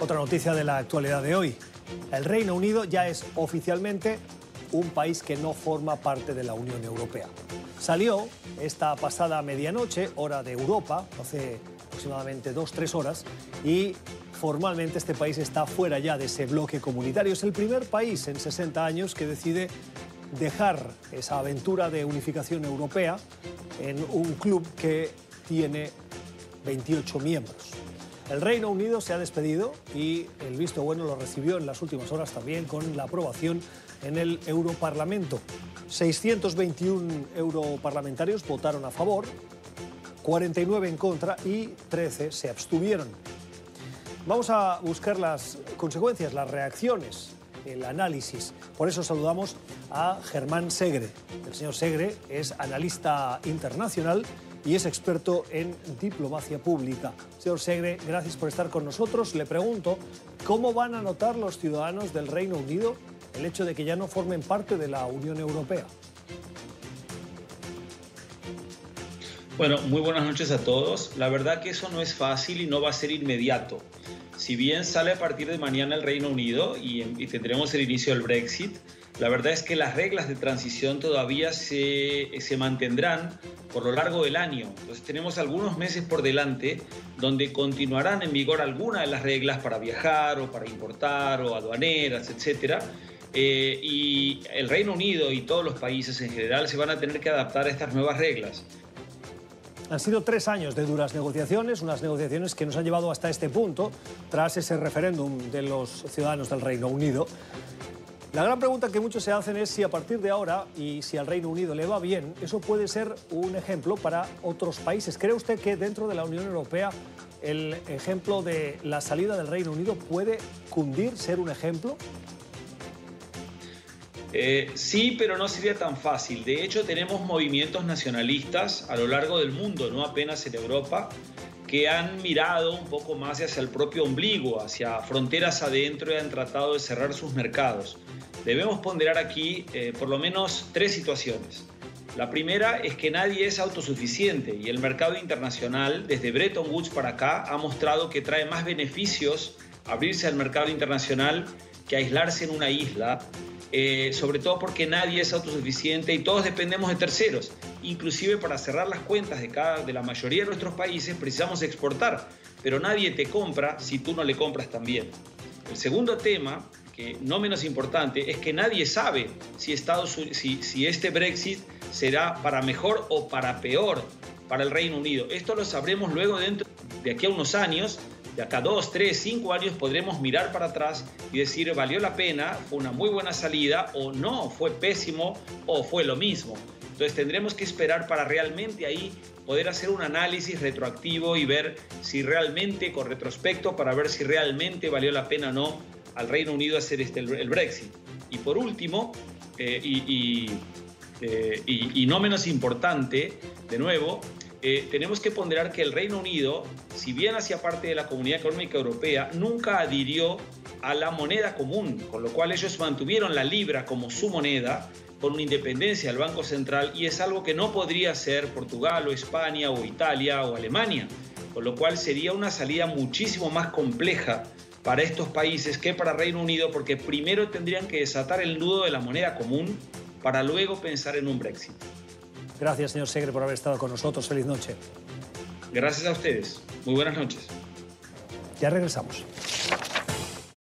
Otra noticia de la actualidad de hoy. El Reino Unido ya es oficialmente un país que no forma parte de la Unión Europea. Salió esta pasada medianoche, hora de Europa, hace aproximadamente dos, tres horas, y formalmente este país está fuera ya de ese bloque comunitario. Es el primer país en 60 años que decide dejar esa aventura de unificación europea en un club que tiene 28 miembros. El Reino Unido se ha despedido y el visto bueno lo recibió en las últimas horas también con la aprobación en el Europarlamento. 621 europarlamentarios votaron a favor, 49 en contra y 13 se abstuvieron. Vamos a buscar las consecuencias, las reacciones, el análisis. Por eso saludamos a Germán Segre. El señor Segre es analista internacional y es experto en diplomacia pública. Señor Segre, gracias por estar con nosotros. Le pregunto, ¿cómo van a notar los ciudadanos del Reino Unido el hecho de que ya no formen parte de la Unión Europea? Bueno, muy buenas noches a todos. La verdad que eso no es fácil y no va a ser inmediato. Si bien sale a partir de mañana el Reino Unido y, y tendremos el inicio del Brexit, la verdad es que las reglas de transición todavía se, se, mantendrán por lo largo del año. Entonces tenemos algunos meses por delante donde continuarán en vigor algunas de las reglas para viajar o para importar o aduaneras, etc. Eh, y el Reino Unido y todos los países en general se van a tener que adaptar a estas nuevas reglas. Han sido tres años de duras negociaciones, unas negociaciones que nos han llevado hasta este punto, tras ese referéndum de los ciudadanos del Reino Unido. La gran pregunta que muchos se hacen es si a partir de ahora y si al Reino Unido le va bien, eso puede ser un ejemplo para otros países. ¿Cree usted que dentro de la Unión Europea el ejemplo de la salida del Reino Unido puede cundir, ser un ejemplo? Eh, sí, pero no sería tan fácil. De hecho, tenemos movimientos nacionalistas a lo largo del mundo, no apenas en Europa, que han mirado un poco más hacia el propio ombligo, hacia fronteras adentro y han tratado de cerrar sus mercados. Debemos ponderar aquí eh, por lo menos tres situaciones. La primera es que nadie es autosuficiente y el mercado internacional, desde Bretton Woods para acá, ha mostrado que trae más beneficios abrirse al mercado internacional que aislarse en una isla eh, sobre todo porque nadie es autosuficiente y todos dependemos de terceros. Inclusive para cerrar las cuentas de, cada, de la mayoría de nuestros países precisamos exportar, pero nadie te compra si tú no le compras también. El segundo tema, no menos importante, es que nadie sabe si, Estados, si, si este Brexit será para mejor o para peor para el Reino Unido. Esto lo sabremos luego dentro de aquí a unos años de acá dos, tres, cinco años podremos mirar para atrás y decir valió la pena, fue una muy buena salida o no, fue pésimo o fue lo mismo. Entonces tendremos que esperar para realmente ahí poder hacer un análisis retroactivo y ver si realmente, con retrospecto, para ver si realmente valió la pena o no al Reino Unido hacer este, el Brexit. Y por último, eh, y, eh, y, y no menos importante, de nuevo, eh, tenemos que ponderar que el Reino Unido, si bien hacía parte de la Comunidad Económica Europea, nunca adhirió a la moneda común, con lo cual ellos mantuvieron la libra como su moneda con una independencia del Banco Central y es algo que no podría ser Portugal o España o Italia o Alemania, con lo cual sería una salida muchísimo más compleja para estos países que para Reino Unido porque primero tendrían que desatar el nudo de la moneda común para luego pensar en un Brexit. Gracias, señor Segre, por haber estado con nosotros. Feliz noche. Gracias a ustedes. Muy buenas noches. Ya regresamos.